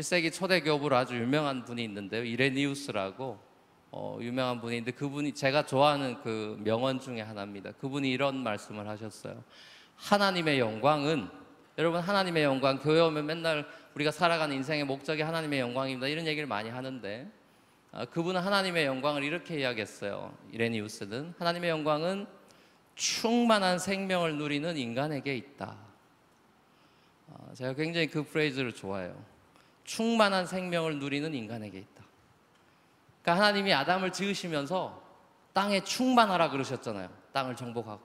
1세기 초대 교부로 아주 유명한 분이 있는데요. 이레니우스라고 어, 유명한 분이 있는데 그분이 제가 좋아하는 그 명언 중에 하나입니다. 그분이 이런 말씀을 하셨어요. 하나님의 영광은 여러분 하나님의 영광 교회 오면 맨날 우리가 살아가는 인생의 목적이 하나님의 영광입니다. 이런 얘기를 많이 하는데 아, 그분은 하나님의 영광을 이렇게 이야기했어요. 이레니우스는 하나님의 영광은 충만한 생명을 누리는 인간에게 있다. 아, 제가 굉장히 그 프레이즈를 좋아해요. 충만한 생명을 누리는 인간에게 있다. 그러니까 하나님이 아담을 지으시면서 땅에 충만하라 그러셨잖아요. 땅을 정복하고.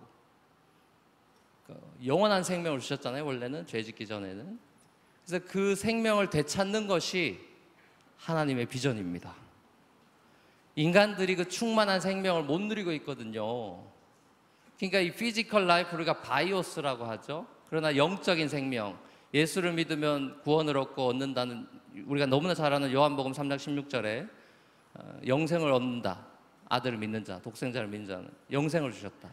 그 영원한 생명을 주셨잖아요. 원래는 죄 짓기 전에는. 그래서 그 생명을 되찾는 것이 하나님의 비전입니다. 인간들이 그 충만한 생명을 못 누리고 있거든요. 그러니까 이 physical life 우리가 bios라고 하죠. 그러나 영적인 생명, 예수를 믿으면 구원을 얻고 얻는다는 우리가 너무나 잘 아는 요한복음 3장 16절에 어, 영생을 얻는다. 아들을 믿는 자, 독생자를 믿는 자는 영생을 주셨다.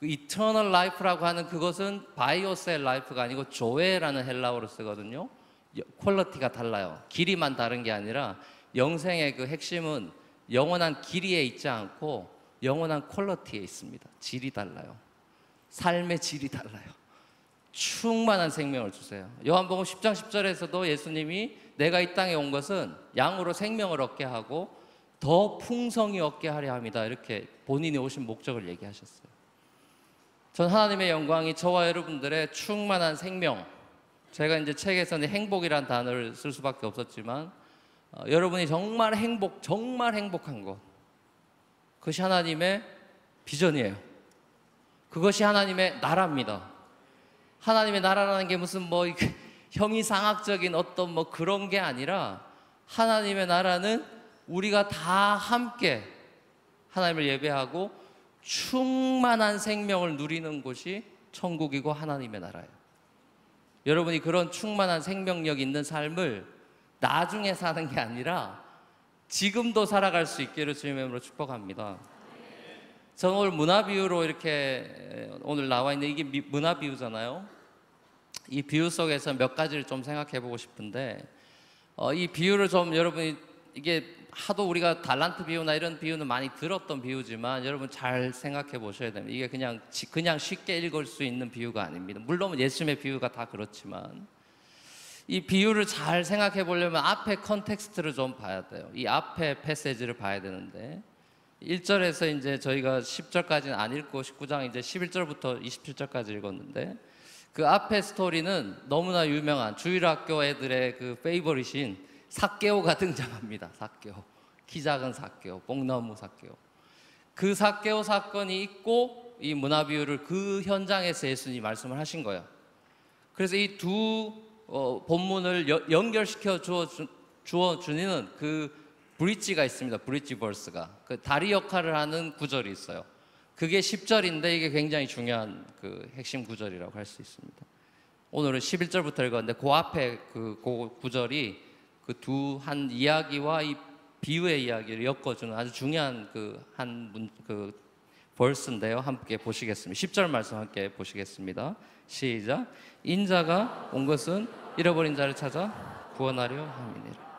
그 eternal life라고 하는 그것은 bios life가 아니고 zoe라는 헬라어로 쓰거든요. quality가 달라요. 길이만 다른 게 아니라 영생의 그 핵심은 영원한 길이에 있지 않고 영원한 퀄러티에 있습니다. 질이 달라요. 삶의 질이 달라요. 충만한 생명을 주세요. 요한복음 10장 10절에서도 예수님이 내가 이 땅에 온 것은 양으로 생명을 얻게 하고 더 풍성히 얻게 하려 합니다. 이렇게 본인이 오신 목적을 얘기하셨어요. 전 하나님의 영광이 저와 여러분들의 충만한 생명. 제가 이제 책에서는 행복이란 단어를 쓸 수밖에 없었지만 어, 여러분이 정말 행복, 정말 행복한 것. 그것이 하나님의 비전이에요. 그것이 하나님의 나라입니다. 하나님의 나라라는 게 무슨 뭐 형이상학적인 어떤 뭐 그런 게 아니라 하나님의 나라는 우리가 다 함께 하나님을 예배하고 충만한 생명을 누리는 곳이 천국이고 하나님의 나라예요. 여러분이 그런 충만한 생명력 있는 삶을 나중에 사는 게 아니라 지금도 살아갈 수 있기를 주님의 이름으로 축복합니다. 저는 오늘 문화 비유로 이렇게 오늘 나와 있는 이게 문화 비유잖아요. 이 비유 속에서 몇 가지를 좀 생각해 보고 싶은데 어, 이 비유를 좀 여러분이 이게 하도 우리가 달란트 비유나 이런 비유는 많이 들었던 비유지만 여러분 잘 생각해 보셔야 됩니다. 이게 그냥 그냥 쉽게 읽을 수 있는 비유가 아닙니다. 물론 예수님의 비유가 다 그렇지만 이 비유를 잘 생각해 보려면 앞에 context를 좀 봐야 돼요. 이 앞에 passage를 봐야 되는데 1절에서 이제 저희가 10절까지는 안 읽고 19장 이제 11절부터 27절까지 읽었는데 그 앞에 스토리는 너무나 유명한 주일 학교 애들의 그 favorite인 삭개오가 등장합니다. 삭개오. 키 작은 삭개오, 뽕나무 삭개오. 그 사케오 사건이 있고 이 문화 비유를 그 현장에서 예수님이 말씀을 하신 거예요. 그래서 이두 어, 본문을 여, 연결시켜 주어, 주어 주는 그 브릿지가 있습니다. 브릿지 벌스가. 그 다리 역할을 하는 구절이 있어요. 그게 10절인데 이게 굉장히 중요한 그 핵심 구절이라고 할 수 있습니다. 오늘은 11절부터 읽었는데 그 앞에 그, 그 구절이 그 두 한 이야기와 이 비유의 이야기를 엮어주는 아주 중요한 그 한문그 그 벌스인데요. 함께 보시겠습니다. 10절 말씀 함께 보시겠습니다. 시작. 인자가 온 것은 잃어버린 자를 찾아 구원하려 함이니라.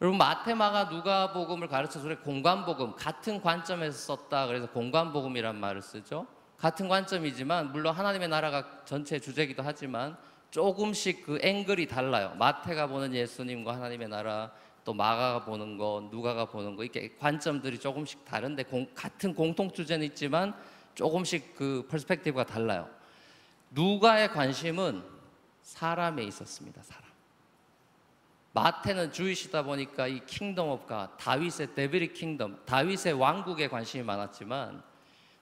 예. 여러분 마테마가 누가복음을 가르쳐서 그래 공간복음 같은 관점에서 썼다. 그래서 공간복음이란 말을 쓰죠. 같은 관점이지만 물론 하나님의 나라가 전체 주제기도 하지만 조금씩 그 앵글이 달라요. 마태가 보는 예수님과 하나님의 나라, 또 마가가 보는 거, 누가가 보는 거 이렇게 관점들이 조금씩 다른데 공, 같은 공통 주제는 있지만 조금씩 그 perspective가 달라요. 누가의 관심은 사람에 있었습니다. 사람. 마태는 Jewish다 보니까 이 kingdom of God 다윗의 Davidic kingdom, 다윗의 왕국에 관심이 많았지만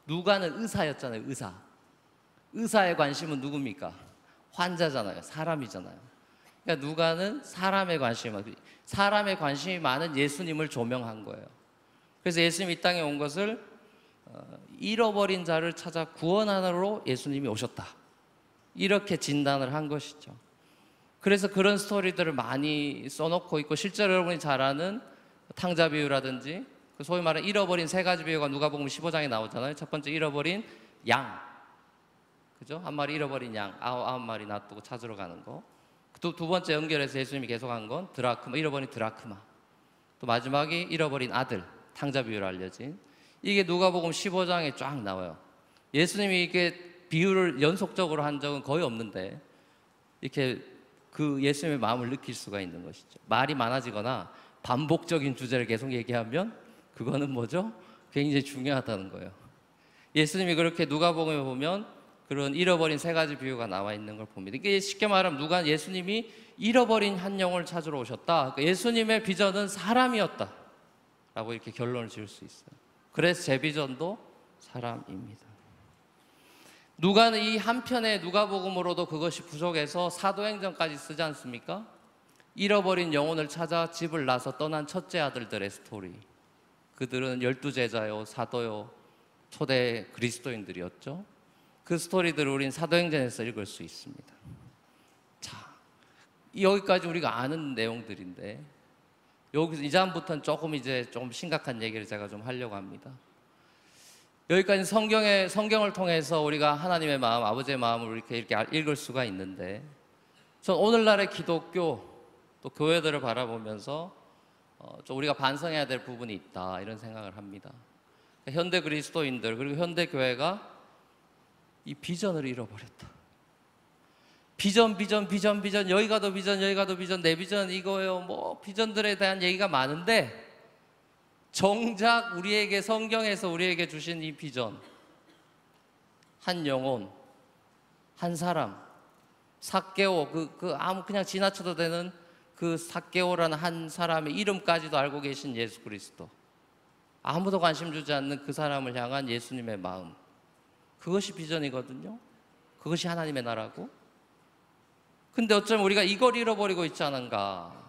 누가는 의사였잖아요. 의사. 의사의 관심은 누굽니까? 환자잖아요. 사람이잖아요. 그러니까 누가는 사람에 관심이 많 사람에 관심이 많은 예수님을 조명한 거예요. 그래서 예수님이 이 땅에 온 것을 어, 잃어버린 자를 찾아 구원하러 예수님이 오셨다. 이렇게 진단을 한 것이죠. 그래서 그런 스토리들을 많이 써놓고 있고 실제로 여러분이 잘 아는 탕자 비유라든지 그 소위 말하는 잃어버린 세 가지 비유가 누가복음 15장에 나오잖아요. 첫 번째 잃어버린 양, 그죠? 한 마리 잃어버린 양 아홉, 아홉 마리 놔두고 찾으러 가는 거. 또 두 번째 연결해서 예수님이 계속 한 건 드라크마, 잃어버린 드라크마. 또 마지막이 잃어버린 아들, 탕자 비유로 알려진. 이게 누가복음 15장에 쫙 나와요. 예수님이 이게 비유를 연속적으로 한 적은 거의 없는데 이렇게 그 예수님의 마음을 느낄 수가 있는 것이죠. 말이 많아지거나 반복적인 주제를 계속 얘기하면 그거는 뭐죠? 굉장히 중요하다는 거예요. 예수님이 그렇게 누가복음에 보면 그런 잃어버린 세 가지 비유가 나와 있는 걸 봅니다. 이게 쉽게 말하면 누가 예수님이 잃어버린 한 영혼을 찾으러 오셨다. 그러니까 예수님의 비전은 사람이었다. 라고 이렇게 결론을 지을 수 있어요. 그래서 제 비전도 사람입니다. 누가는 이 한편의 누가복음으로도 그것이 부족해서 사도행전까지 쓰지 않습니까? 잃어버린 영혼을 찾아 집을 나서 떠난 첫째 아들들의 스토리. 그들은 열두 제자요, 사도요, 초대 그리스도인들이었죠. 그 스토리들을 우린 사도행전에서 읽을 수 있습니다. 자, 여기까지 우리가 아는 내용들인데 여기서 이전부터는 조금 이제 좀 심각한 얘기를 제가 좀 하려고 합니다. 여기까지 성경의 성경을 통해서 우리가 하나님의 마음, 아버지의 마음을 이렇게 이렇게 읽을 수가 있는데, 전 오늘날의 기독교 또 교회들을 바라보면서 어, 좀 우리가 반성해야 될 부분이 있다 이런 생각을 합니다. 현대 그리스도인들 그리고 현대 교회가 이 비전을 잃어버렸다. 비전, 비전, 비전, 비전 여기 가도 비전, 여기 가도 비전, 내 비전 이거요. 뭐 비전들에 대한 얘기가 많은데 정작 우리에게 성경에서 우리에게 주신 이 비전 한 영혼 한 사람 사개오 그, 그 아무 그냥 지나쳐도 되는 그 사개오라는 한 사람의 이름까지도 알고 계신 예수 그리스도. 아무도 관심 주지 않는 그 사람을 향한 예수님의 마음. 그것이 비전이거든요. 그것이 하나님의 나라고. 근데 어쩌면 우리가 이걸 잃어버리고 있지 않은가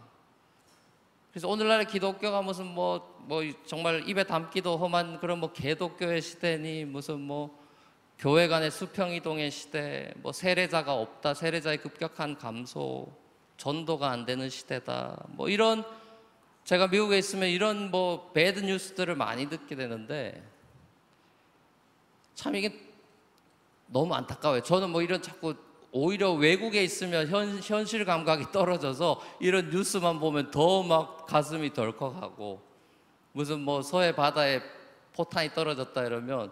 그래서 오늘날의 기독교가 무슨 뭐, 뭐 정말 입에 담기도 험한 그런 뭐 개독교의 시대니 무슨 뭐 교회 간의 수평이동의 시대, 뭐 세례자가 없다, 세례자의 급격한 감소, 전도가 안 되는 시대다, 뭐 이런 제가 미국에 있으면 이런 뭐 배드 뉴스들을 많이 듣게 되는데 참 이게 너무 안타까워요. 저는 뭐 이런 자꾸 오히려 외국에 있으면 현, 현실 감각이 떨어져서 이런 뉴스만 보면 더 막 가슴이 덜컥하고 무슨 뭐 서해 바다에 포탄이 떨어졌다 이러면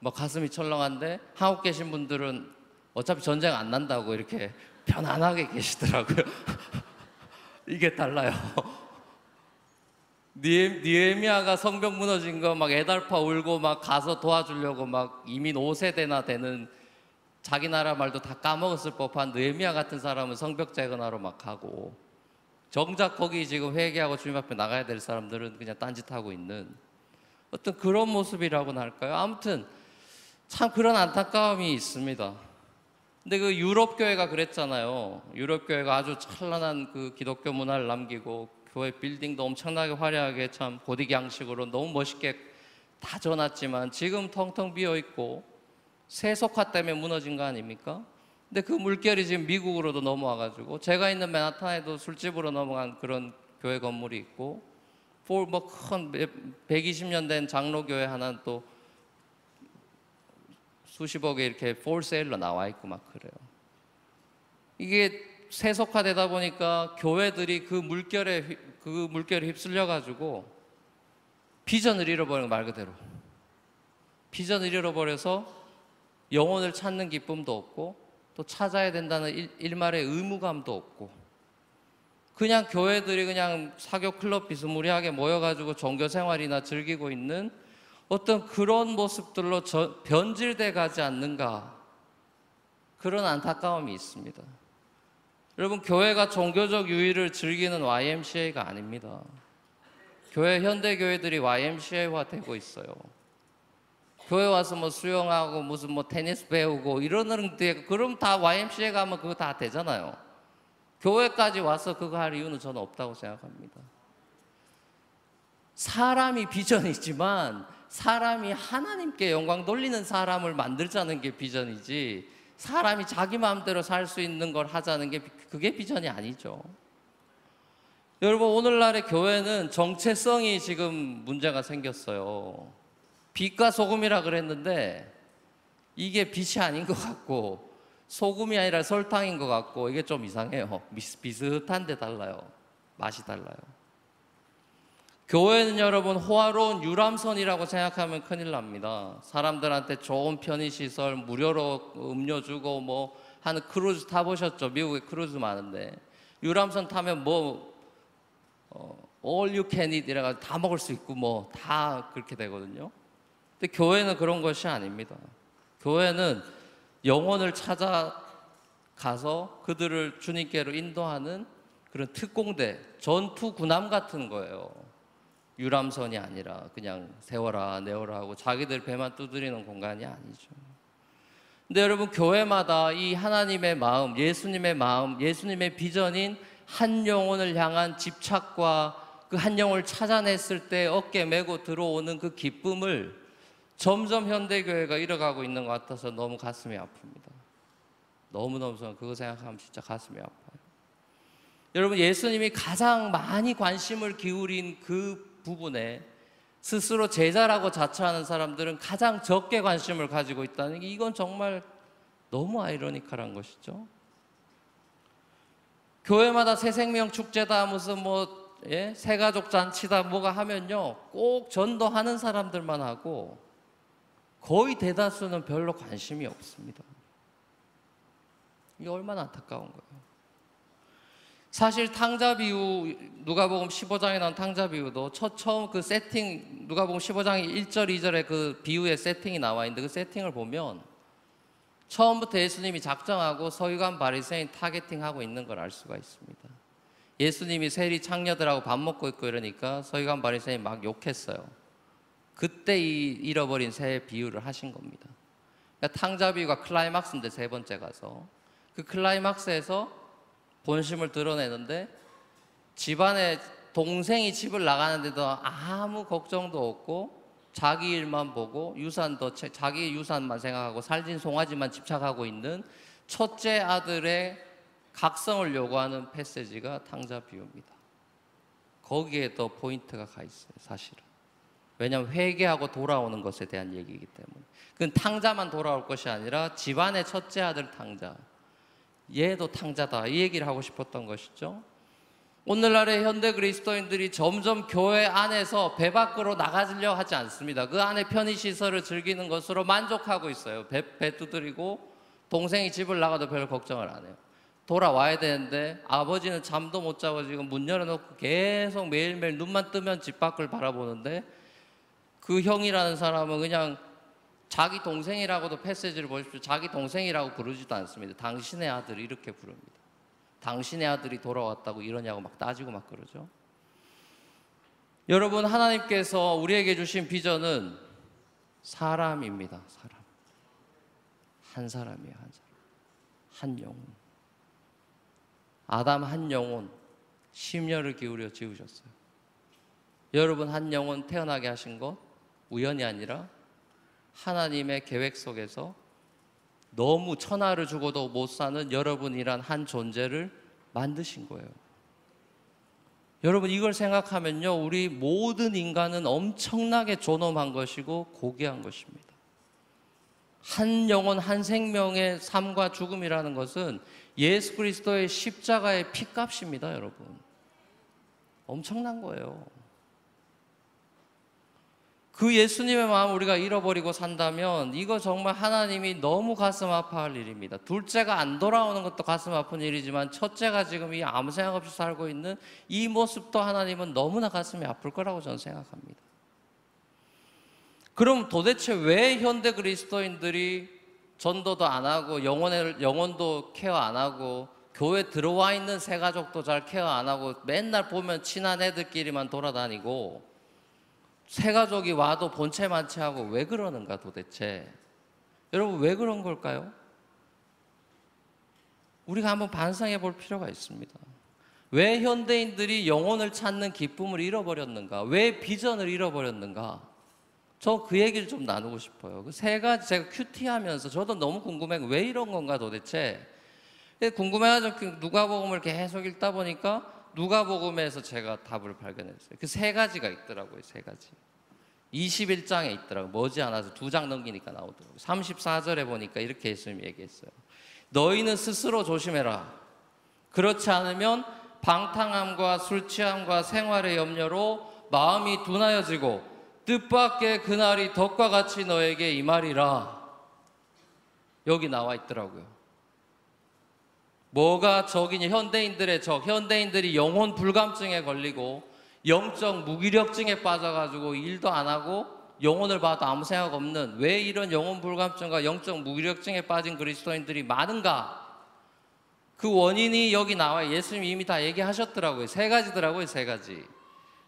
뭐 가슴이 철렁한데 한국 계신 분들은 어차피 전쟁 안 난다고 이렇게 편안하게 계시더라고요. 이게 달라요. 니에- 니에미아가 성벽 무너진 거 막 애달파 울고 막 가서 도와주려고 막 이민 5세대나 되는 자기 나라 말도 다 까먹었을 법한 느헤미야 같은 사람은 성벽 재건하러 막 가고 정작 거기 지금 회개하고 주님 앞에 나가야 될 사람들은 그냥 딴짓하고 있는 어떤 그런 모습이라고나 할까요? 아무튼 참 그런 안타까움이 있습니다. 근데 그 유럽 교회가 그랬잖아요. 유럽 교회가 아주 찬란한 그 기독교 문화를 남기고 교회 빌딩도 엄청나게 화려하게 참 고딕 양식으로 너무 멋있게 다져놨지만 지금 텅텅 비어 있고 세속화 때문에 무너진 거 아닙니까? 근데 그 물결이 지금 미국으로도 넘어와가지고 제가 있는 맨하탄에도 술집으로 넘어간 그런 교회 건물이 있고 뭐큰 120년 된 장로교회 하나는 또 수십억에 이렇게 폴세일로 나와 있고 막 그래요. 이게 세속화되다 보니까 교회들이 그 물결에 휘- 그 물결에 휩쓸려 가지고 비전을 잃어버린 말 그대로 비전을 잃어버려서 영혼을 찾는 기쁨도 없고 또 찾아야 된다는 일, 일말의 의무감도 없고 그냥 교회들이 그냥 사교 클럽 비스무리하게 모여가지고 종교 생활이나 즐기고 있는 어떤 그런 모습들로 저- 변질돼 가지 않는가 그런 안타까움이 있습니다. 여러분 교회가 종교적 유의를 즐기는 YMCA가 아닙니다. 교회 현대 교회들이 YMCA화 되고 있어요. 교회 와서 뭐 수영하고 무슨 뭐 테니스 배우고 이러는 데 그럼 다 YMCA 가면 그거 다 되잖아요. 교회까지 와서 그거 할 이유는 저는 없다고 생각합니다. 사람이 비전이지만 사람이 하나님께 영광 돌리는 사람을 만들자는 게 비전이지 사람이 자기 마음대로 살 수 있는 걸 하자는 게 비- 그게 비전이 아니죠. 여러분 오늘날의 교회는 정체성이 지금 문제가 생겼어요. 빛과 소금이라 그랬는데 이게 빛이 아닌 것 같고 소금이 아니라 설탕인 것 같고 이게 좀 이상해요. 비슷- 비슷한데 달라요. 맛이 달라요. 교회는 여러분 호화로운 유람선이라고 생각하면 큰일 납니다. 사람들한테 좋은 편의시설, 무료로 음료 주고 뭐 하는 크루즈 타보셨죠? 미국에 크루즈 많은데 유람선 타면 뭐 어, all you can eat 이래가지고 다 먹을 수 있고 뭐 다 그렇게 되거든요. 근데 교회는 그런 것이 아닙니다. 교회는 영혼을 찾아가서 그들을 주님께로 인도하는 그런 특공대, 전투 군함 같은 거예요. 유람선이 아니라 그냥 세워라 내워라 하고 자기들 배만 두드리는 공간이 아니죠. 근데 여러분 교회마다 이 하나님의 마음, 예수님의 마음, 예수님의 비전인 한 영혼을 향한 집착과 그 한 영혼을 찾아냈을 때 어깨 메고 들어오는 그 기쁨을 점점 현대교회가 잃어가고 있는 것 같아서 너무 가슴이 아픕니다. 너무너무 그거 생각하면 진짜 가슴이 아파요. 여러분 예수님이 가장 많이 관심을 기울인 그 부분에 스스로 제자라고 자처하는 사람들은 가장 적게 관심을 가지고 있다는 게 이건 정말 너무 아이러니컬한 것이죠. 교회마다 새 생명 축제다 무슨 뭐 예? 새가족 잔치다 뭐가 하면요 꼭 전도하는 사람들만 하고 거의 대다수는 별로 관심이 없습니다. 이게 얼마나 안타까운 거예요. 사실 탕자 비유 누가복음 15장에 나온 탕자 비유도 첫 처음 그 세팅 누가복음 15장 1절 2절에 그 비유의 세팅이 나와 있는데 그 세팅을 보면 처음부터 예수님이 작정하고 서기관 바리새인 targeting하고 있는 걸 알 수가 있습니다. 예수님이 세리 창녀들하고 밥 먹고 있고 이러니까 서기관 바리새인 막 욕했어요. 그때 이 잃어버린 세 비유를 하신 겁니다. 그러니까 탕자 비유가 클라이막스인데 세 번째 가서 그 클라이막스에서 본심을 드러내는데 집안에 동생이 집을 나가는데도 아무 걱정도 없고 자기 일만 보고 유산도 채- 자기 유산만 생각하고 살진 송아지만 집착하고 있는 첫째 아들의 각성을 요구하는 패세지가 탕자 비유입니다. 거기에 더 포인트가 가 있어요, 사실은. 왜냐하면 회개하고 돌아오는 것에 대한 얘기이기 때문에. 그건 탕자만 돌아올 것이 아니라 집안의 첫째 아들 탕자. 얘도 탕자다. 이 얘기를 하고 싶었던 것이죠. 오늘날의 현대 그리스도인들이 점점 교회 안에서 배 밖으로 나가려 하지 않습니다. 그 안에 편의시설을 즐기는 것으로 만족하고 있어요. 배, 배 두드리고 동생이 집을 나가도 별 걱정을 안 해요. 돌아와야 되는데 아버지는 잠도 못 자고 지금 문 열어놓고 계속 매일매일 눈만 뜨면 집 밖을 바라보는데 그 형이라는 사람은 그냥 자기 동생이라고도 패시지를 보십시오. 자기 동생이라고 부르지도 않습니다. 당신의 아들 이렇게 부릅니다. 당신의 아들이 돌아왔다고 이러냐고 막 따지고 막 그러죠. 여러분 하나님께서 우리에게 주신 비전은 사람입니다. 사람. 한 사람이에요. 한 사람. 한 영혼. 아담 한 영혼 심려를 기울여 지으셨어요. 여러분 한 영혼 태어나게 하신 것 우연이 아니라 하나님의 계획 속에서 너무 천하를 주고도 못 사는 여러분이란 한 존재를 만드신 거예요. 여러분 이걸 생각하면요, 우리 모든 인간은 엄청나게 존엄한 것이고 고귀한 것입니다. 한 영혼, 한 생명의 삶과 죽음이라는 것은 예수 그리스도의 십자가의 피값입니다, 여러분. 엄청난 거예요. 그 예수님의 마음 우리가 잃어버리고 산다면 이거 정말 하나님이 너무 가슴 아파할 일입니다. 둘째가 안 돌아오는 것도 가슴 아픈 일이지만 첫째가 지금 이 아무 생각 없이 살고 있는 이 모습도 하나님은 너무나 가슴이 아플 거라고 저는 생각합니다. 그럼 도대체 왜 현대 그리스도인들이 전도도 안 하고 영혼을 영혼도 케어 안 하고 교회 들어와 있는 새 가족도 잘 케어 안 하고 맨날 보면 친한 애들끼리만 돌아다니고 새 가족이 와도 본체 만취하고 왜 그러는가 도대체? 여러분 왜 그런 걸까요? 우리가 한번 반성해 볼 필요가 있습니다. 왜 현대인들이 영혼을 찾는 기쁨을 잃어버렸는가? 왜 비전을 잃어버렸는가? 저 그 얘기를 좀 나누고 싶어요. 그세 가지 제가 큐티하면서 저도 너무 궁금해. 왜 이런 건가 도대체? 궁금해가지고 그 누가복음을 계속 읽다 보니까 누가복음에서 제가 답을 발견했어요. 그 세 가지가 있더라고요. 세 가지. 21장에 있더라고요. 머지않아서 두 장 넘기니까 나오더라고요. 34절에 보니까 이렇게 예수님이 얘기했어요. 너희는 스스로 조심해라. 그렇지 않으면 방탕함과 술 취함과 생활의 염려로 마음이 둔하여지고 뜻밖의 그날이 덕과 같이 너에게 임하리라. 여기 나와 있더라고요. 뭐가 적이니 현대인들의 적, 현대인들이 영혼 불감증에 걸리고 영적 무기력증에 빠져가지고 일도 안 하고 영혼을 봐도 아무 생각 없는 왜 이런 영혼 불감증과 영적 무기력증에 빠진 그리스도인들이 많은가? 그 원인이 여기 나와 예수님이 이미 다 얘기하셨더라고요. 세 가지더라고요, 세 가지.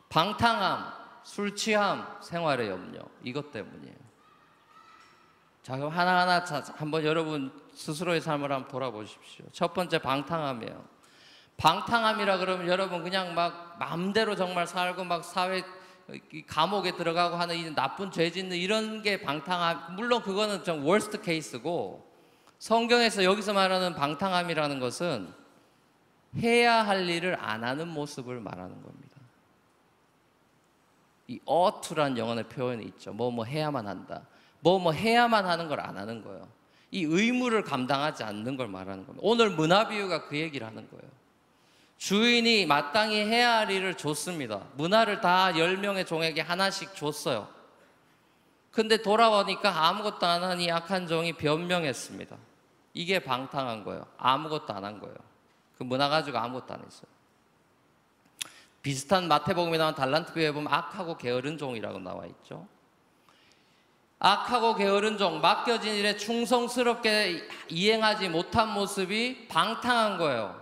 방탕함, 술 취함, 생활의 염려. 이것 때문이에요. 자, 그럼 하나하나 자- 한번 여러분 스스로의 삶을 한번 돌아보십시오. 첫 번째 방탕함이에요. 방탕함이라 그러면 여러분 그냥 막 마음대로 정말 살고 막 사회 이 감옥에 들어가고 하는 이 나쁜 죄 짓는 이런 게 방탕함. 물론 그거는 좀 월스트 케이스고 성경에서 여기서 말하는 방탕함이라는 것은 해야 할 일을 안 하는 모습을 말하는 겁니다. 이 어투란 영어의 표현이 있죠. 뭐 뭐 해야만 한다. 뭐 뭐 해야만 하는 걸 안 하는 거예요. 이 의무를 감당하지 않는 걸 말하는 겁니다. 오늘 문화비유가 그 얘기를 하는 거예요. 주인이 마땅히 해야 할 일을 줬습니다. 문화를 다 10명의 종에게 하나씩 줬어요. 근데 돌아오니까 아무것도 안 하니 약한 종이 변명했습니다. 이게 방탕한 거예요. 아무것도 안 한 거예요. 그 문화 가지고 아무것도 안 했어요. 비슷한 마태복음에 나온 달란트 비유에 보면 악하고 게으른 종이라고 나와 있죠. 악하고 게으른 종, 맡겨진 일에 충성스럽게 이행하지 못한 모습이 방탕한 거예요.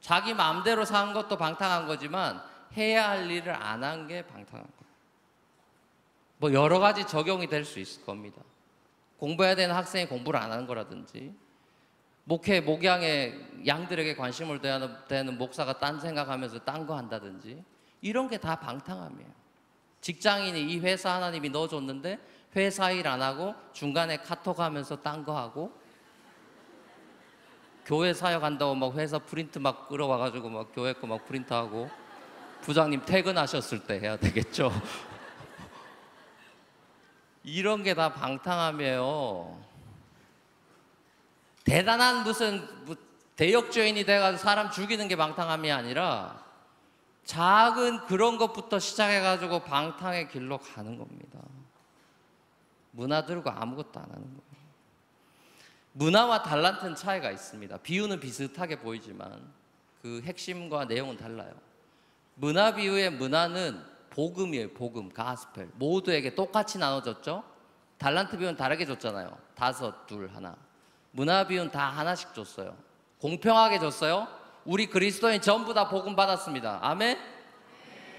자기 마음대로 산 것도 방탕한 거지만 해야 할 일을 안 한 게 방탕한 거예요. 뭐 여러 가지 적용이 될 수 있을 겁니다. 공부해야 되는 학생이 공부를 안 하는 거라든지 목회 목양에 양들에게 관심을 대하는 목사가 딴 생각하면서 딴 거 한다든지 이런 게 다 방탕함이에요. 직장인이 이 회사 하나님이 넣어줬는데 회사 일 안 하고 중간에 카톡 하면서 딴 거 하고 교회 사역 한다고 막 회사 프린트 막 끌어와가지고 막 교회 거 막 프린트하고 부장님 퇴근하셨을 때 해야 되겠죠. 이런 게 다 방탕함이에요. 대단한 무슨 뭐 대역죄인이 돼가지고 사람 죽이는 게 방탕함이 아니라 작은 그런 것부터 시작해가지고 방탕의 길로 가는 겁니다. 문화 들고 아무것도 안 하는 거예요. 문화와 달란트는 차이가 있습니다. 비유는 비슷하게 보이지만 그 핵심과 내용은 달라요. 문화 비유의 문화는 복음이에요. 복음, 가스펠. 모두에게 똑같이 나눠졌죠. 달란트 비유는 다르게 줬잖아요. 다섯, 둘, 하나. 문화 비유는 다 하나씩 줬어요. 공평하게 줬어요. 우리 그리스도인 전부 다 복음 받았습니다. 아멘.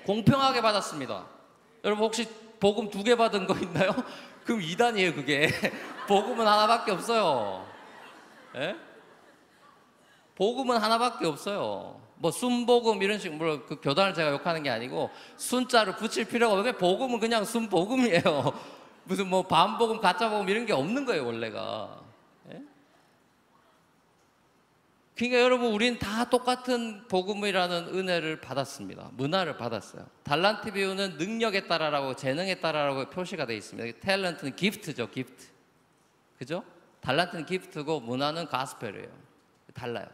공평하게 받았습니다. 여러분 혹시 복음 두 개 받은 거 있나요? 그럼 이단이에요 그게. 복음은 하나밖에 없어요. 예? 복음은 하나밖에 없어요. 뭐 순복음 이런 식 물론 그 교단을 제가 욕하는 게 아니고 순자를 붙일 필요가 없어요. 복음은 그냥 순복음이에요. 무슨 뭐 반복음, 가짜복음 이런 게 없는 거예요 원래가. 예? 그러니까 여러분 우리는 다 똑같은 복음이라는 은혜를 받았습니다. 문화를 받았어요. 달란트 비유는 능력에 따라라고 재능에 따라라고 표시가 되어 있습니다. 탤런트는 기프트죠, 기프트. 그죠? 달란트는 기프트고 문화는 가스펠이에요. 달라요.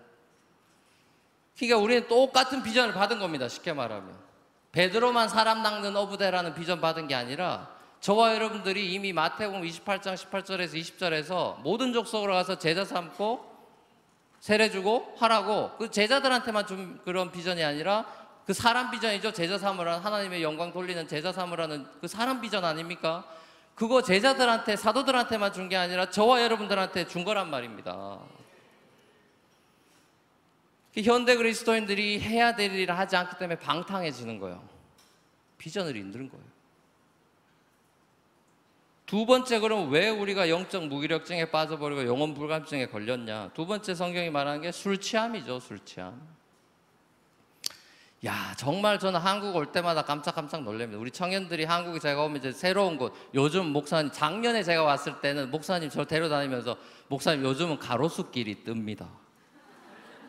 그러니까 우리는 똑같은 비전을 받은 겁니다. 쉽게 말하면. 베드로만 사람 낚는 어부대라는 비전 받은 게 아니라 저와 여러분들이 이미 마태복음 28장 18절에서 20절에서 모든 족속으로 가서 제자 삼고 세례 주고 하라고 그 제자들한테만 좀 그런 비전이 아니라 그 사람 비전이죠. 제자 삼으라는 하나님의 영광 돌리는 제자 삼으라는 그 사람 비전 아닙니까? 그거 제자들한테 사도들한테만 준 게 아니라 저와 여러분들한테 준 거란 말입니다. 그 현대 그리스도인들이 해야 될 일을 하지 않기 때문에 방탕해지는 거예요. 비전을 잃는 거예요. 두 번째 그럼 왜 우리가 영적 무기력증에 빠져버리고 영혼 불감증에 걸렸냐? 두 번째 성경이 말하는 게 술 취함이죠, 술 취함. 야, 정말 저는 한국 올 때마다 깜짝깜짝 놀랍니다. 우리 청년들이 한국에 제가 오면 이제 새로운 곳, 요즘 목사님, 작년에 제가 왔을 때는 목사님 저 데려다니면서 목사님 요즘은 가로수길이 뜹니다.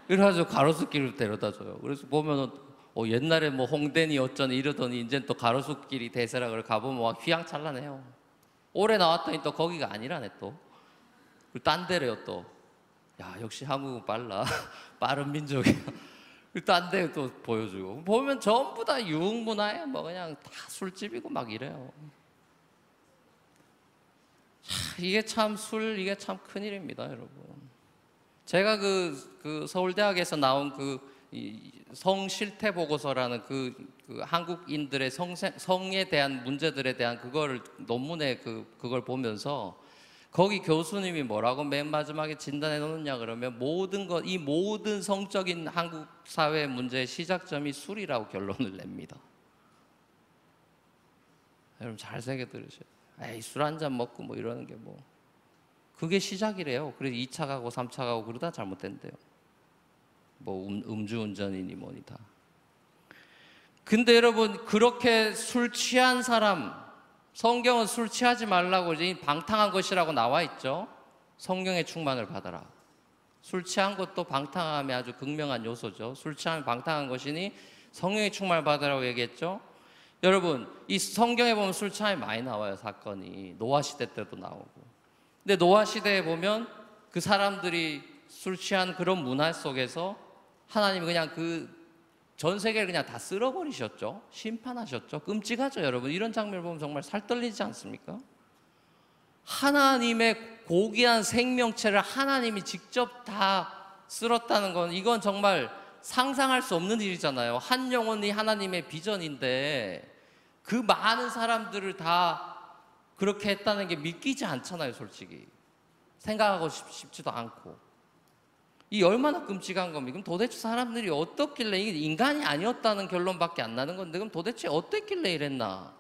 그래가지고 가로수길을 데려다 줘요. 그래서 보면은 어, 옛날에 뭐 홍대니 어쩌니 이러더니 이제 또 가로수길이 대세라 그래 가보면 막 휘황찬란해요. 올해 나왔더니 또 거기가 아니라네 또. 그리고 딴 데래요 또. 야 역시 한국은 빨라. 빠른 민족이야. 딴 데 또 보여주고. 보면 전부 다 유흥문화에 뭐 그냥 다 술집이고 막 이래요. 차, 이게 참 술 이게 참 큰일입니다 여러분. 제가 그, 그 서울대학에서 나온 그이 성실태 보고서라는 그, 그 한국인들의 성, 성에 대한 문제들에 대한 그거를 논문에 그, 그걸 보면서 거기 교수님이 뭐라고 맨 마지막에 진단해 놓느냐 그러면 모든 것, 이 모든 성적인 한국 사회 문제의 시작점이 술이라고 결론을 냅니다. 여러분 잘 새겨 들으셔요. 에이, 술 한 잔 먹고 뭐 이러는 게 뭐. 그게 시작이래요. 그래서 2차 가고 3차 가고 그러다 잘못된대요. 뭐 음, 음주운전이니 뭐니 다. 근데 여러분 그렇게 술 취한 사람 성경은 술 취하지 말라고 이제 방탕한 것이라고 나와 있죠. 성경의 충만을 받아라. 술 취한 것도 방탕함의 아주 극명한 요소죠. 술 취하면 방탕한 것이니 성령의 충만을 받으라고 얘기했죠. 여러분 이 성경에 보면 술 취함이 많이 나와요 사건이 노아 시대 때도 나오고. 근데 노아 시대에 보면 그 사람들이 술 취한 그런 문화 속에서 하나님이 그냥 그 전 세계를 그냥 다 쓸어버리셨죠. 심판하셨죠. 끔찍하죠, 여러분. 이런 장면을 보면 정말 살 떨리지 않습니까? 하나님의 고귀한 생명체를 하나님이 직접 다 쓸었다는 건 이건 정말 상상할 수 없는 일이잖아요. 한 영혼이 하나님의 비전인데 그 많은 사람들을 다 그렇게 했다는 게 믿기지 않잖아요, 솔직히. 생각하고 싶, 싶지도 않고. 이 얼마나 끔찍한 겁니까? 그럼 도대체 사람들이 어떻길래 인간이 아니었다는 결론밖에 안 나는 건데 그럼 도대체 어떻길래 이랬나?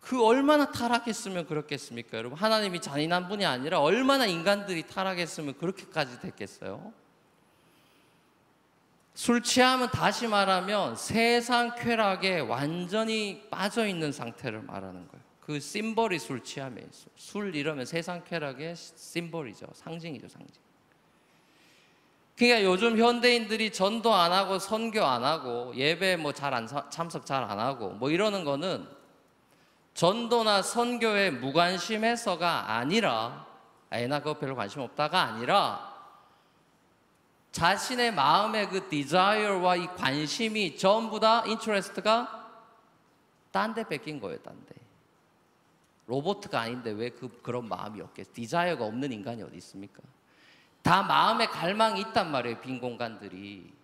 그 얼마나 타락했으면 그렇겠습니까, 여러분? 하나님이 잔인한 분이 아니라 얼마나 인간들이 타락했으면 그렇게까지 됐겠어요? 술 취하면 다시 말하면 세상 쾌락에 완전히 빠져 있는 상태를 말하는 거예요. 그 심벌이 술 취함에 있어. 술 이러면 세상 쾌락의 심벌이죠. 상징이죠, 상징. 그러니까 요즘 현대인들이 전도 안 하고 선교 안 하고 예배 뭐 잘 안 참석 잘 안 하고 뭐 이러는 거는 전도나 선교에 무관심해서가 아니라 애나 그거 별로 관심 없다가 아니라 자신의 마음의 그 desire와 이 관심이 전부 다 interest가 딴 데 뺏긴 거예요, 딴 데. 로보트가 아닌데 왜 그 그런 마음이 없겠어? desire가 없는 인간이 어디 있습니까? 다 마음에 갈망이 있단 말이에요, 빈 공간들이.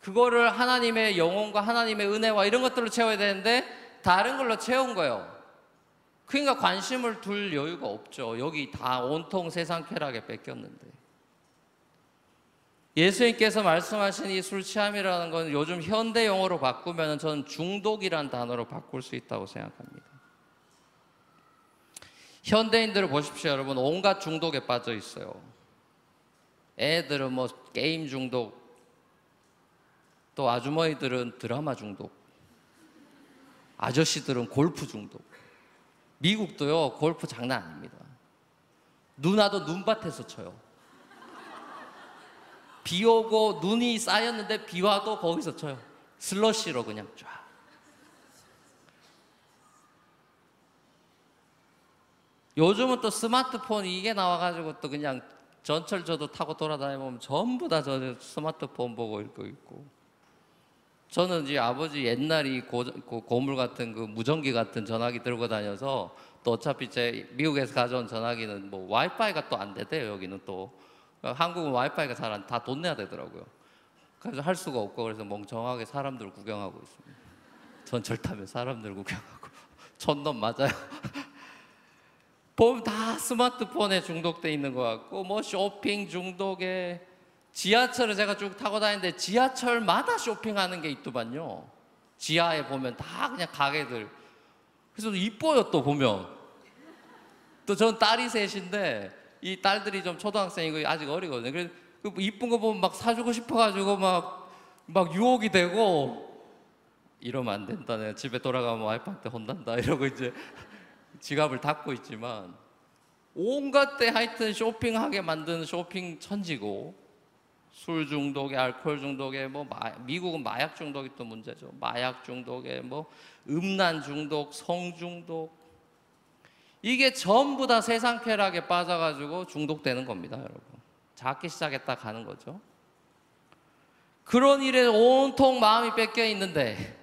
그거를 하나님의 영혼과 하나님의 은혜와 이런 것들로 채워야 되는데 다른 걸로 채운 거예요. 그러니까 관심을 둘 여유가 없죠. 여기 다 온통 세상 쾌락에 뺏겼는데. 예수님께서 말씀하신 이 술 취함이라는 건 요즘 현대 용어로 바꾸면 저는 중독이란 단어로 바꿀 수 있다고 생각합니다. 현대인들을 보십시오, 여러분. 온갖 중독에 빠져 있어요. 애들은 뭐 게임 중독, 또 아주머니들은 드라마 중독, 아저씨들은 골프 중독. 미국도요, 골프 장난 아닙니다. 누나도 눈밭에서 쳐요. 비 오고 눈이 쌓였는데 비 와도 거기서 쳐요. 슬러시로 그냥 쫙. 요즘은 또 스마트폰 이게 나와가지고 또 그냥 전철 저도 타고 돌아다니면 전부 다저 스마트폰 보고 읽고 있고. 저는 이제 아버지 옛날이 고, 고, 고 물 같은 그 무전기 같은 전화기 들고 다녀서 또 어차피 제 미국에서 가져온 전화기는 뭐 와이파이가 또 안 되대요 여기는 또 한국은 와이파이가 잘 안 다 돈 내야 되더라고요. 그래서 할 수가 없고 그래서 멍청하게 사람들을 구경하고 있습니다. 전철 타면 사람들 구경하고 촌놈 맞아요. 보면 다 스마트폰에 중독돼 있는 것 같고 뭐 쇼핑 중독에 지하철을 제가 쭉 타고 다니는데 지하철마다 쇼핑하는 게 있더만요. 지하에 보면 다 그냥 가게들. 그래서 이뻐요 또 보면. 또 전 딸이 셋인데 이 딸들이 좀 초등학생이고 아직 어리거든요. 그래서 그 이쁜 거 보면 막 사주고 싶어가지고 막, 막 유혹이 되고 이러면 안 된다. 내가 집에 돌아가면 와이프한테 혼난다. 이러고 이제 지갑을 닫고 있지만 온갖 때 하여튼 쇼핑하게 만드는 쇼핑 천지고 술 중독에 알코올 중독에 뭐 마, 미국은 마약 중독이 또 문제죠. 마약 중독에 뭐 음란 중독, 성 중독 이게 전부 다 세상 쾌락에 빠져가지고 중독되는 겁니다, 여러분. 작게 시작했다 가는 거죠. 그런 일에 온통 마음이 뺏겨 있는데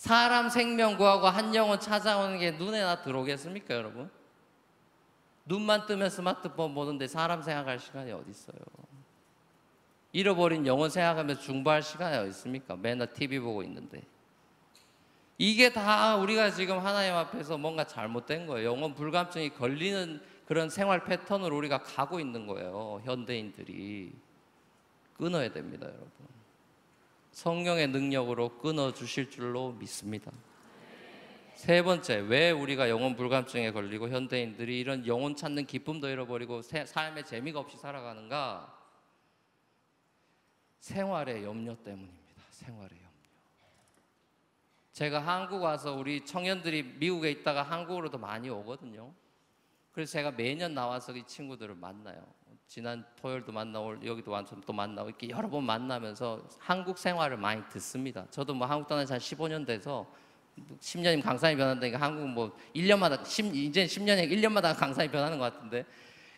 사람 생명 구하고 한 영혼 찾아오는 게 눈에 나 들어오겠습니까, 여러분? 눈만 뜨면 스마트폰 보는데 사람 생각할 시간이 어디 있어요? 잃어버린 영혼 생각하면서 중보할 시간이 어디 있습니까? 맨날 TV 보고 있는데. 이게 다 우리가 지금 하나님 앞에서 뭔가 잘못된 거예요. 영혼 불감증이 걸리는 그런 생활 패턴으로 우리가 가고 있는 거예요. 현대인들이. 끊어야 됩니다, 여러분. 성령의 능력으로 끊어 주실 줄로 믿습니다. 세 번째, 왜 우리가 영혼 불감증에 걸리고 현대인들이 이런 영혼 찾는 기쁨도 잃어버리고 세- 삶의 재미가 없이 살아가는가? 생활의 염려 때문입니다. 생활의 염려. 제가 한국 와서 우리 청년들이 미국에 있다가 한국으로도 많이 오거든요. 그래서 제가 매년 나와서 이 친구들을 만나요. 지난 토요일도 만나고 여기도 와서 또 만나고 이렇게 여러 번 만나면서 한국 생활을 많이 듣습니다. 저도 뭐 한국 떠난 지 한 15년 돼서 10년이면 강산이 변한다니까 한국 뭐 1년마다 10, 이제 10년에 1년마다 강산이 변하는 것 같은데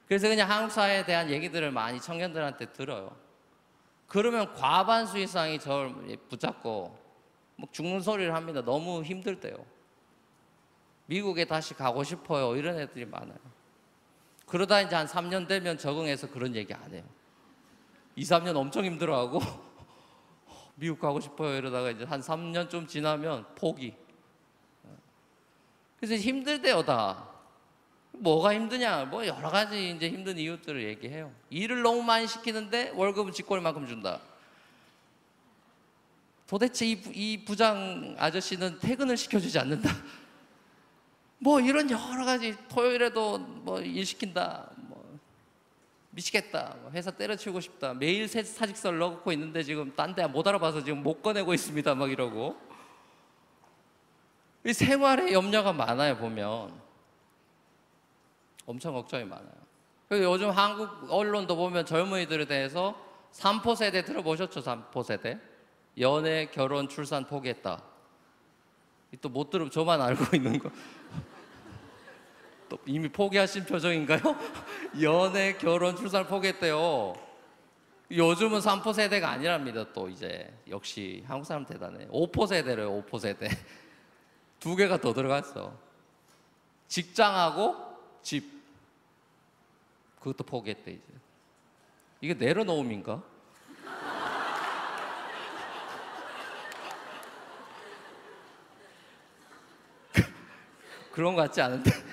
그래서 그냥 한국 사회에 대한 얘기들을 많이 청년들한테 들어요. 그러면 과반수 이상이 저를 붙잡고 뭐 죽는 소리를 합니다. 너무 힘들대요. 미국에 다시 가고 싶어요. 이런 애들이 많아요. 그러다 이제 한 3년 되면 적응해서 그런 얘기 안 해요. 2, 3년 엄청 힘들어하고 미국 가고 싶어요. 이러다가 이제 한 3년 좀 지나면 포기. 그래서 힘들대요, 다. 뭐가 힘드냐? 뭐 여러 가지 이제 힘든 이유들을 얘기해요. 일을 너무 많이 시키는데 월급은 쥐꼬리만큼 준다. 도대체 이, 부- 이 부장 아저씨는 퇴근을 시켜주지 않는다. 뭐 이런 여러 가지 토요일에도 뭐 일 시킨다. 뭐 미치겠다. 뭐 회사 때려치우고 싶다. 매일 새 사직서를 넣고 있는데 지금 딴 데 못 알아봐서 지금 못 꺼내고 있습니다. 막 이러고. 이 생활에 염려가 많아요 보면 엄청 걱정이 많아요. 그리고 요즘 한국 언론도 보면 젊은이들에 대해서 3포 세대 들어보셨죠? 3포 세대 연애, 결혼, 출산 포기했다. 또 못 들으면 저만 알고 있는 거. 또 이미 포기하신 표정인가요? 연애, 결혼, 출산 포기했대요. 요즘은 3포 세대가 아니랍니다. 또 이제 역시 한국 사람 대단해. 5포 세대래요. 5포 세대. 두 개가 더 들어갔어. 직장하고 집. 그것도 포기했대 이제. 이게 내려놓음인가? 그런 것 같지 않은데.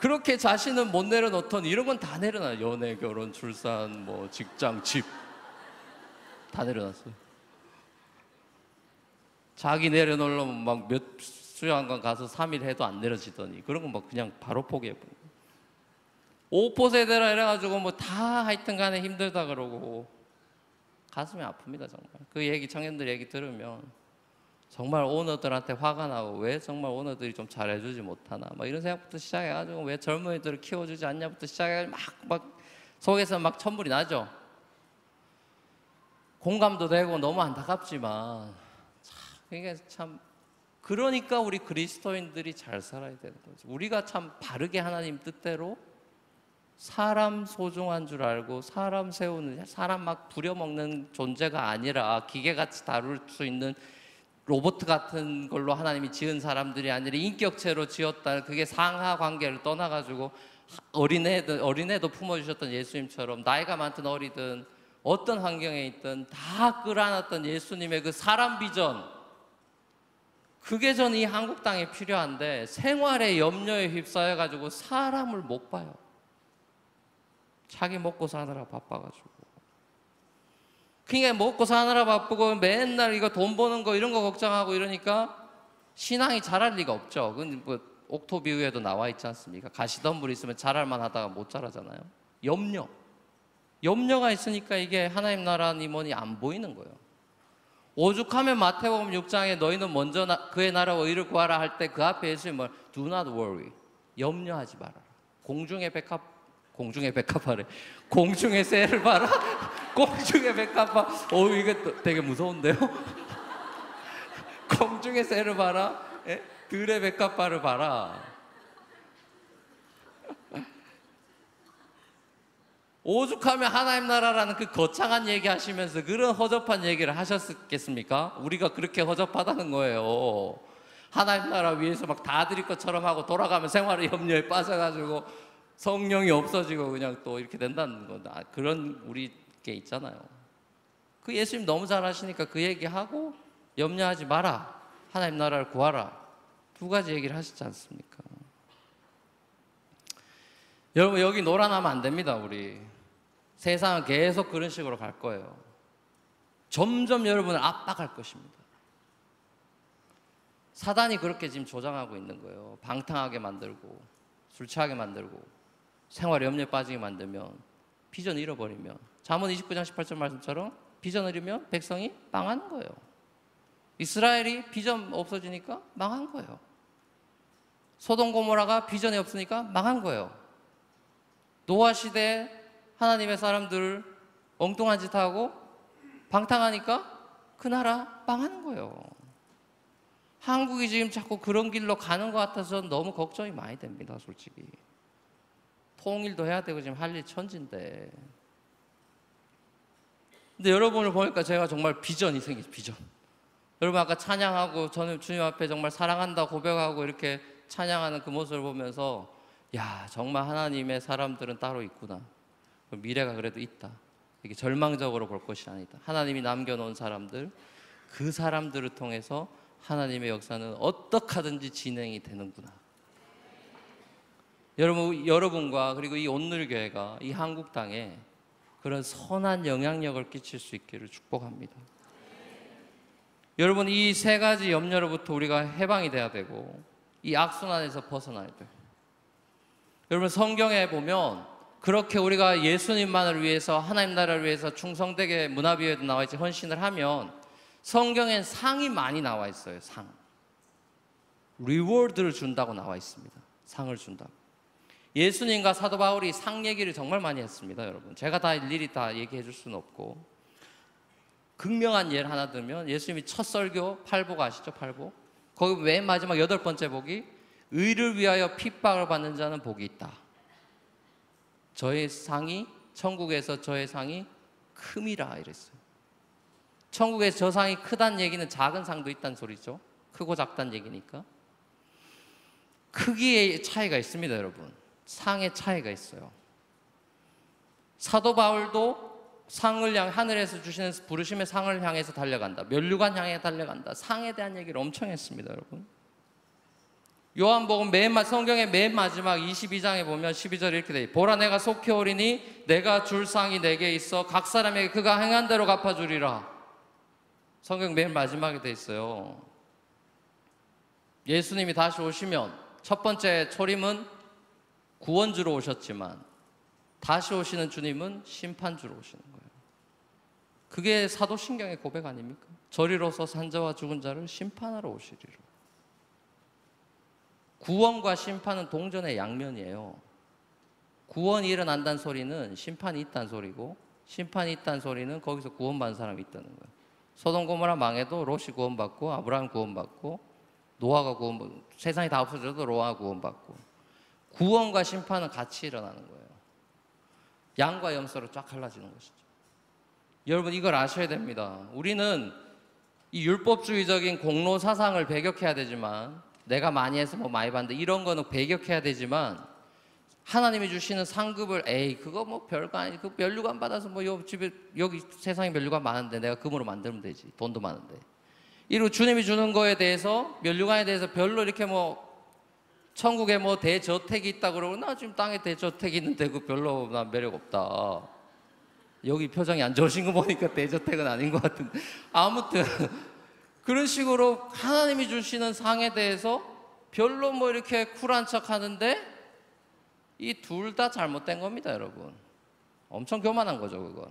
그렇게 자신은 못 내려놓던 이런 건 다 내려놔. 연애, 결혼, 출산, 뭐 직장, 집. 다 내려놨어요. 자기 내려놓으려면 막 몇 수양관 가서 3일 해도 안 내려지더니 그런 건 막 그냥 바로 포기해버려. 5포 세대라 이래가지고 뭐 다 하여튼 간에 힘들다 그러고 가슴이 아픕니다 정말. 그 얘기 청년들 얘기 들으면 정말 오너들한테 화가 나고 왜 정말 오너들이 좀 잘해주지 못하나 막 이런 생각부터 시작해가지고 왜 젊은이들을 키워주지 않냐부터 시작해가지고 막, 막 속에서 막 천불이 나죠. 공감도 되고 너무 안타깝지만 참 이게 참 그러니까 우리 그리스도인들이 잘 살아야 되는 거죠. 우리가 참 바르게 하나님 뜻대로 사람 소중한 줄 알고 사람 세우는 사람 막 부려먹는 존재가 아니라 기계같이 다룰 수 있는 로봇 같은 걸로 하나님이 지은 사람들이 아니라 인격체로 지었다. 그게 상하 관계를 떠나가지고 어린애들 어린애도 품어주셨던 예수님처럼 나이가 많든 어리든 어떤 환경에 있든 다 끌어안았던 예수님의 그 사람 비전. 그게 전 이 한국 땅에 필요한데 생활의 염려에 휩싸여 가지고 사람을 못 봐요. 자기 먹고 사느라 바빠가지고. 그러니까 먹고 사느라 바쁘고 맨날 이거 돈 버는 거 이런 거 걱정하고 이러니까 신앙이 자랄 리가 없죠. 그건 뭐 옥토비우에도 나와 있지 않습니까? 가시덤불 있으면 자랄만 하다가 못 자라잖아요. 염려. 염려가 있으니까 이게 하나님 나라니 뭐니 안 보이는 거예요. 오죽하면 마태복음 6장에 너희는 먼저 나- 그의 나라와 의를 구하라 할 때 그 앞에 예수님이 뭘 Do not worry. 염려하지 말아라. 공중의 백합 공중의 백합하래. 공중의 새를 봐라. 공중의 백합화. 어 이게 또 되게 무서운데요. 공중의 새를 봐라. 예? 들의 백합발을 봐라. 오죽하면 하나님 나라라는 그 거창한 얘기 하시면서 그런 허접한 얘기를 하셨겠습니까? 우리가 그렇게 허접하다는 거예요. 하나님 나라 위해서 막 다 드릴 것처럼 하고 돌아가면 생활의 염려에 빠져가지고 성령이 없어지고 그냥 또 이렇게 된다는 거. 아, 그런 우리 게 있잖아요. 그 예수님 너무 잘하시니까 그 얘기하고 염려하지 마라. 하나님 나라를 구하라. 두 가지 얘기를 하시지 않습니까? 여러분 여기 놀아나면 안 됩니다 우리 세상은 계속 그런 식으로 갈 거예요 점점 여러분을 압박할 것입니다 사단이 그렇게 지금 조장하고 있는 거예요 방탕하게 만들고 술 취하게 만들고 생활 염려에 빠지게 만들면 비전 잃어버리면 잠언 29장 18절 말씀처럼 비전을 잃으면 백성이 망하는 거예요 이스라엘이 비전 없어지니까 망한 거예요 소돔 고모라가 비전이 없으니까 망한 거예요 노아 시대 하나님의 사람들 엉뚱한 짓 하고 방탕하니까 그 나라 망하는 거예요. 한국이 지금 자꾸 그런 길로 가는 것 같아서 너무 걱정이 많이 됩니다, 솔직히. 통일도 해야 되고 지금 할 일 천진데. 근데 여러분을 보니까 제가 정말 비전이 생기죠, 비전. 여러분 아까 찬양하고 저는 주님 앞에 정말 사랑한다 고백하고 이렇게 찬양하는 그 모습을 보면서 야, 정말 하나님의 사람들은 따로 있구나. 미래가 그래도 있다. 이게 절망적으로 볼 것이 아니다. 하나님이 남겨놓은 사람들, 그 사람들을 통해서 하나님의 역사는 어떻게 하든지 진행이 되는구나. 여러분, 여러분과 그리고 이 온누리 교회가 이 한국 땅에 그런 선한 영향력을 끼칠 수 있기를 축복합니다. 여러분, 이 세 가지 염려로부터 우리가 해방이 돼야 되고, 이 악순환에서 벗어나야 돼요. 여러분 성경에 보면 그렇게 우리가 예수님만을 위해서 하나님 나라를 위해서 충성되게 문화비에도 나와 있지 헌신을 하면 성경엔 상이 많이 나와 있어요. 상. 리워드를 준다고 나와 있습니다. 상을 준다고. 예수님과 사도 바울이 상 얘기를 정말 많이 했습니다, 여러분. 제가 다 일일이 다 얘기해 줄 수는 없고. 극명한 예를 하나 들면 예수님이 첫 설교 팔복 아시죠? 팔복. 거기 맨 마지막 여덟 번째 복이 의를 위하여 핍박을 받는 자는 복이 있다. 저의 상이 천국에서 저의 상이 큼이라 이랬어요. 천국에서 저 상이 크단 얘기는 작은 상도 있다는 소리죠. 크고 작단 얘기니까. 크기의 차이가 있습니다, 여러분. 상의 차이가 있어요. 사도 바울도 상을 향 하늘에서 주시는 부르심의 상을 향해서 달려간다. 면류관 향해 달려간다. 상에 대한 얘기를 엄청 했습니다, 여러분. 요한복음 맨 성경의 맨 마지막 22장에 보면 12절에 이렇게 돼. 보라 내가 속히 오리니 내가 줄 상이 내게 있어 각 사람에게 그가 행한 대로 갚아 주리라. 성경 맨 마지막에 돼 있어요. 예수님이 다시 오시면 첫 번째 초림은 구원주로 오셨지만 다시 오시는 주님은 심판주로 오시는 거예요. 그게 사도신경의 고백 아닙니까? 저리로서 산자와 죽은 자를 심판하러 오시리로. 구원과 심판은 동전의 양면이에요. 구원이 일어난다는 소리는 심판이 있다는 소리고 심판이 있다는 소리는 거기서 구원받은 사람이 있다는 거예요. 소돔 고모라 망해도 롯이 구원받고 아브라함 구원받고 노아가 구원 세상이 다 없어져도 노아 구원받고 구원과 심판은 같이 일어나는 거예요. 양과 염소로 쫙 갈라지는 것이죠. 여러분 이걸 아셔야 됩니다. 우리는 이 율법주의적인 공로 사상을 배격해야 되지만 내가 많이 해서 뭐 많이 받는데 이런 거는 배격해야 되지만 하나님이 주시는 상급을 에이 그거 뭐 별거 아니 그 면류관 받아서 뭐요 집에 여기 세상에 면류관 많은데 내가 금으로 만들면 되지 돈도 많은데 이로 주님이 주는 거에 대해서 면류관에 대해서 별로 이렇게 뭐 천국에 뭐 대저택이 있다 그러고 나 지금 땅에 대저택이 있는데 그 별로 나 매력 없다 여기 표정이 안 좋으신 거 보니까 대저택은 아닌 것 같은데 아무튼 그런 식으로 하나님이 주시는 상에 대해서 별로 뭐 이렇게 쿨한 척 하는데 이 둘 다 잘못된 겁니다, 여러분. 엄청 교만한 거죠, 그건.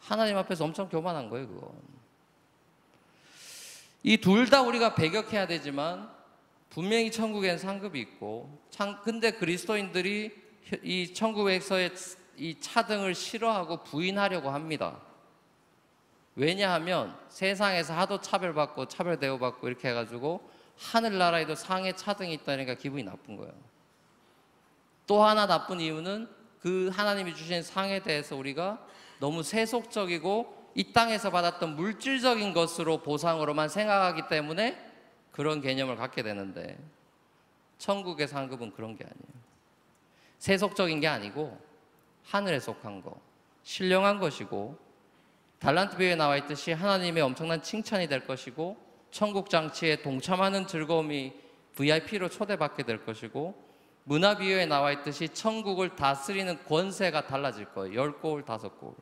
하나님 앞에서 엄청 교만한 거예요, 그건. 이 둘 다 우리가 배격해야 되지만 분명히 천국엔 상급이 있고, 근데 그리스도인들이 이 천국에서의 이 차등을 싫어하고 부인하려고 합니다. 왜냐하면 세상에서 하도 차별받고 차별 대우받고 이렇게 해가지고 하늘나라에도 상해 차등이 있다니까 기분이 나쁜 거예요. 또 하나 나쁜 이유는 그 하나님이 주신 상에 대해서 우리가 너무 세속적이고 이 땅에서 받았던 물질적인 것으로 보상으로만 생각하기 때문에 그런 개념을 갖게 되는데 천국의 상급은 그런 게 아니에요. 세속적인 게 아니고 하늘에 속한 거, 신령한 것이고 달란트 비유에 나와 있듯이 하나님의 엄청난 칭찬이 될 것이고 천국 장치에 동참하는 즐거움이 VIP로 초대받게 될 것이고 문화 비유에 나와 있듯이 천국을 다스리는 권세가 달라질 거예요. 열 골, 다섯 골.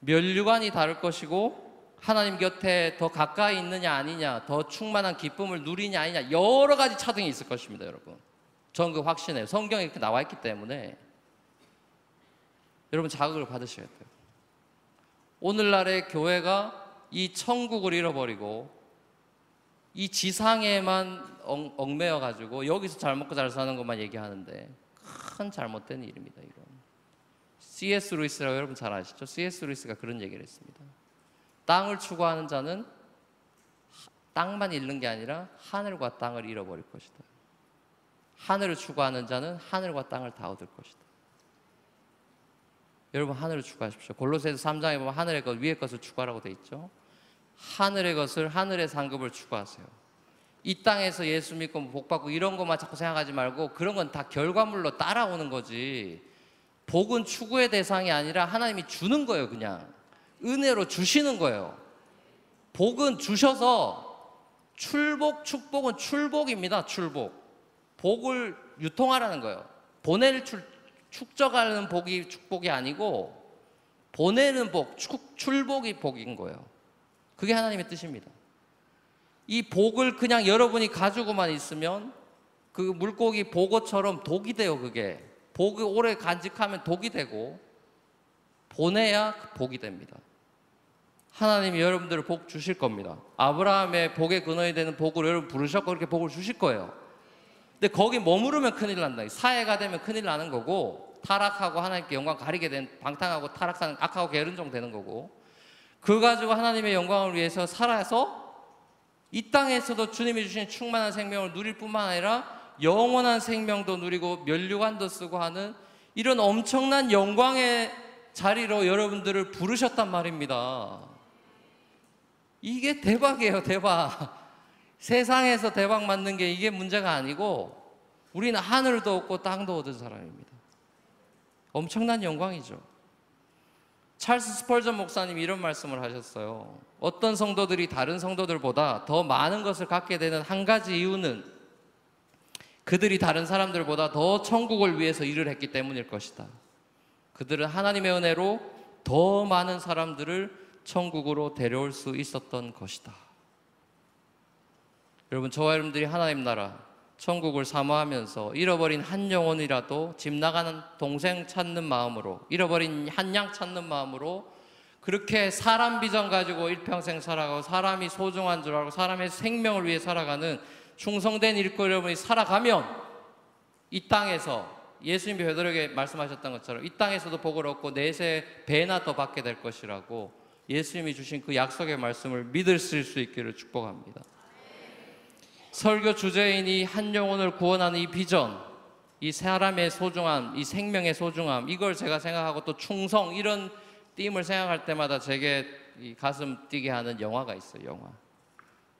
면류관이 다를 것이고 하나님 곁에 더 가까이 있느냐 아니냐, 더 충만한 기쁨을 누리냐 아니냐 여러 가지 차등이 있을 것입니다, 여러분. 저는 그 확신해요. 성경에 이렇게 나와 있기 때문에 여러분 자극을 받으셔야 돼요. 오늘날의 교회가 이 천국을 잃어버리고 이 지상에만 얽- 얽매여 가지고 여기서 잘 먹고 잘 사는 것만 얘기하는데 큰 잘못된 일입니다. 이건 C.S. 루이스라고 여러분 잘 아시죠? C.S. 루이스가 그런 얘기를 했습니다. 땅을 추구하는 자는 하- 땅만 잃는 게 아니라 하늘과 땅을 잃어버릴 것이다. 하늘을 추구하는 자는 하늘과 땅을 다 얻을 것이다. 여러분 하늘을 추구하십시오. 골로새서 3장에 보면 하늘의 것 위의 것을 추구하라고 돼 있죠. 하늘의 것을 하늘의 상급을 추구하세요. 이 땅에서 예수 믿고 뭐복 받고 이런 것만 자꾸 생각하지 말고 그런 건 다 결과물로 따라오는 거지. 복은 추구의 대상이 아니라 하나님이 주는 거예요, 그냥. 은혜로 주시는 거예요. 복은 주셔서 출복, 축복은 출복입니다, 출복. 복을 유통하라는 거예요. 보낼 출, 축적하는 복이 축복이 아니고 보내는 복, 축, 출복이 복인 거예요. 그게 하나님의 뜻입니다. 이 복을 그냥 여러분이 가지고만 있으면 그 물고기 복어처럼 독이 돼요, 그게. 복이 오래 간직하면 독이 되고 보내야 그 복이 됩니다. 하나님이 여러분들을 복 주실 겁니다. 아브라함의 복의 근원이 되는 복을 여러분 부르셨고 그렇게 복을 주실 거예요. 근데 거기 머무르면 큰일 난다. 사회가 되면 큰일 나는 거고 타락하고 하나님께 영광 가리게 된 방탕하고 타락하는 악하고 게으른 종 되는 거고 그 가지고 하나님의 영광을 위해서 살아서 이 땅에서도 주님이 주신 충만한 생명을 누릴 뿐만 아니라 영원한 생명도 누리고 면류관도 쓰고 하는 이런 엄청난 영광의 자리로 여러분들을 부르셨단 말입니다. 이게 대박이에요, 대박. 세상에서 대박 맞는 게 이게 문제가 아니고 우리는 하늘도 얻고 땅도 얻은 사람입니다. 엄청난 영광이죠. 찰스 스펄전 목사님이 이런 말씀을 하셨어요. 어떤 성도들이 다른 성도들보다 더 많은 것을 갖게 되는 한 가지 이유는 그들이 다른 사람들보다 더 천국을 위해서 일을 했기 때문일 것이다. 그들은 하나님의 은혜로 더 많은 사람들을 천국으로 데려올 수 있었던 것이다. 여러분, 저와 여러분들이 하나님 나라, 천국을 사모하면서 잃어버린 한 영혼이라도 집 나가는 동생 찾는 마음으로, 잃어버린 한 양 찾는 마음으로 그렇게 사람 비전 가지고 일평생 살아가고 사람이 소중한 줄 알고 사람의 생명을 위해 살아가는 충성된 일꾼 여러분이 살아가면 이 땅에서 예수님이 베드로에게 말씀하셨던 것처럼 이 땅에서도 복을 얻고 내세 배나 더 받게 될 것이라고 예수님이 주신 그 약속의 말씀을 믿을 수 있기를 축복합니다. 설교 주제인 이 한 영혼을 구원하는 이 비전, 이 사람의 소중함, 이 생명의 소중함, 이걸 제가 생각하고 또 충성 이런 띠임을 생각할 때마다 제게 이 가슴 뛰게 하는 영화가 있어요. 영화.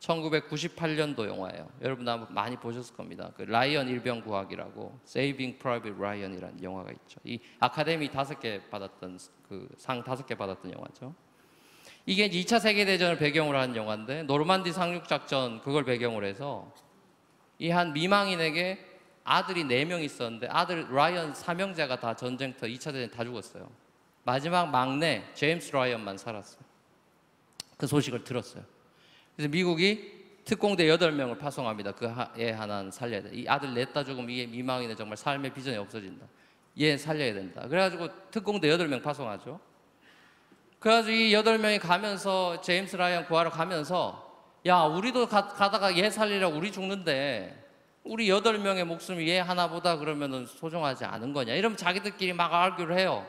1998년도 영화예요. 여러분 아마 많이 보셨을 겁니다. 그 라이언 일병 구하기라고 Saving Private Ryan이라는 영화가 있죠. 이 아카데미 다섯 개 받았던 그 상 다섯 개 받았던 영화죠. 이게 2차 세계 대전을 배경으로 한 영화인데 노르만디 상륙 작전 그걸 배경으로 해서 이 한 미망인에게 아들이 네 명 있었는데 아들 라이언 삼형제가 다 전쟁터 2차 대전 다 죽었어요. 마지막 막내 제임스 라이언만 살았어요. 그 소식을 들었어요. 그래서 미국이 특공대 8명을 파송합니다. 그 애 하나는 살려야 돼. 이 아들 냈다 죽으면 이게 미망인의 정말 삶의 비전이 없어진다. 얘 살려야 된다. 그래가지고 특공대 8명 파송하죠. 그래가지고 이 8명이 가면서 제임스 라이언 구하러 가면서 야 우리도 가, 가다가 얘 살리려고 우리 죽는데 우리 8명의 목숨이 얘 하나보다 그러면은 소중하지 않은 거냐 이러면 자기들끼리 막 알기를 해요.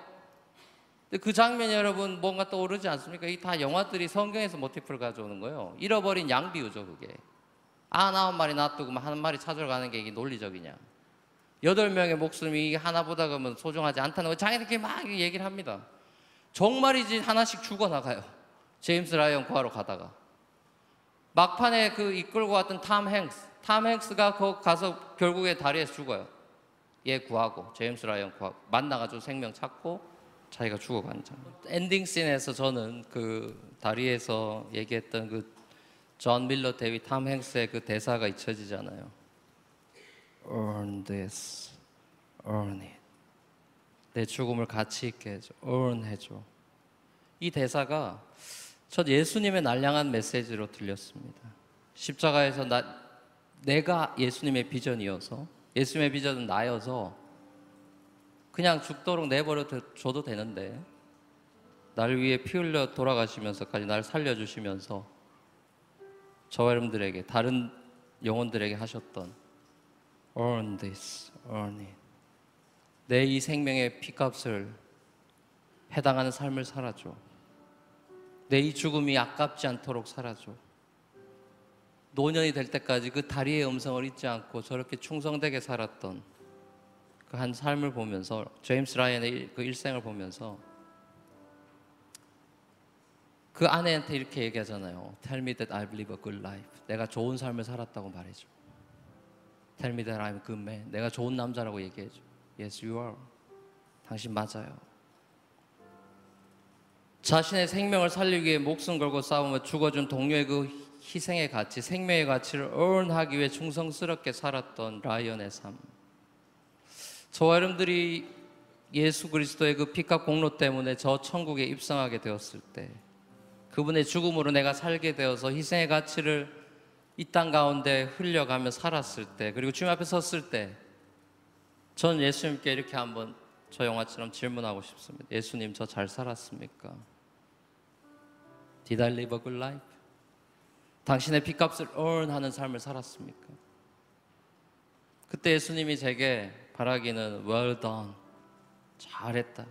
근데 그 장면이 여러분 뭔가 떠오르지 않습니까? 이 다 영화들이 성경에서 모티프를 가져오는 거예요. 잃어버린 양 비유죠, 그게. 아홉 마리 놔두고 한 마리 찾으러 가는 게 이게 논리적이냐? 여덟 명의 목숨이 하나보다 그러면 소중하지 않다는 거 자기들끼리 막 얘기를 합니다. 정말이지 하나씩 죽어나가요. 제임스 라이언 구하러 가다가 막판에 그 이끌고 왔던 탐 행스, 탐 행스가 거 가서 결국에 다리에서 죽어요. 얘 구하고 제임스 라이언 구하고 만나가지고 생명 찾고 자기가 죽어가는 장면. ending scene에서 저는 그 다리에서 얘기했던 그 존 밀러 대위 탐 행크스의 그 대사가 잊혀지지 않아요. Earn this, earn it. 내 죽음을 가치 있게 해줘, earn 해줘. 이 대사가 첫 예수님의 나를 향한 메시지로 들렸습니다. 십자가에서 나, 내가 예수님의 비전이어서 예수님의 비전은 나여서 그냥 죽도록 내버려 줘도 되는데 날 위해 피 흘려 돌아가시면서까지 날 살려주시면서 저와 여러분들에게 다른 영혼들에게 하셨던 earn this, earn it. 내 이 생명의 피값을 해당하는 삶을 살아줘. 내 이 죽음이 아깝지 않도록 살아줘. 노년이 될 때까지 그 다리의 음성을 잊지 않고 저렇게 충성되게 살았던 그 한 삶을 보면서 제임스 라이언의 그 일생을 보면서 그 아내한테 이렇게 얘기하잖아요. Tell me that I've lived a good life. 내가 좋은 삶을 살았다고 말해줘. Tell me that I'm a good man. 내가 좋은 남자라고 얘기해줘. Yes, you are. 당신 맞아요. 자신의 생명을 살리기 위해 목숨 걸고 싸우며 죽어준 동료의 그 희생의 가치, 생명의 가치를 earn하기 위해 충성스럽게 살았던 라이언의 삶. 저와 여러분들이 예수 그리스도의 그 피값 공로 때문에 저 천국에 입성하게 되었을 때 그분의 죽음으로 내가 살게 되어서 희생의 가치를 이 땅 가운데 흘려가며 살았을 때 그리고 주님 앞에 섰을 때 저는 예수님께 이렇게 한번 저 영화처럼 질문하고 싶습니다. 예수님 저 잘 살았습니까? Did I live a good life? 당신의 핏값을 earn 하는 삶을 살았습니까? 그때 예수님이 제게 바라기는 well done 잘했다.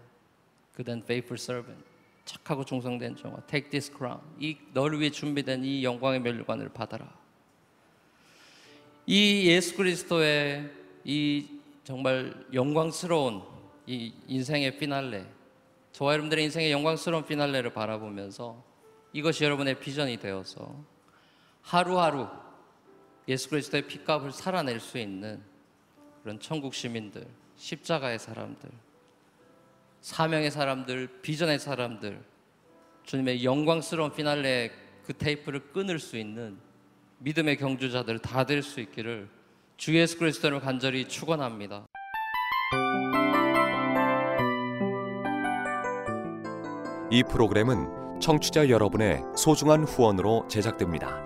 그댄 faithful servant 착하고 충성된 종아, take this crown. 이 너를 위해 준비된 이 영광의 멸관을 받아라. 이 예수 그리스도의 이 정말 영광스러운 이 인생의 피날레, 저와 여러분들의 인생의 영광스러운 피날레를 바라보면서 이것이 여러분의 비전이 되어서 하루하루 예수 그리스도의 피값을 살아낼 수 있는 그런 천국 시민들, 십자가의 사람들, 사명의 사람들, 비전의 사람들, 주님의 영광스러운 피날레 그 테이프를 끊을 수 있는 믿음의 경주자들 다 될 수 있기를 주 예수 그리스도를 간절히 축원합니다. 이 프로그램은 청취자 여러분의 소중한 후원으로 제작됩니다.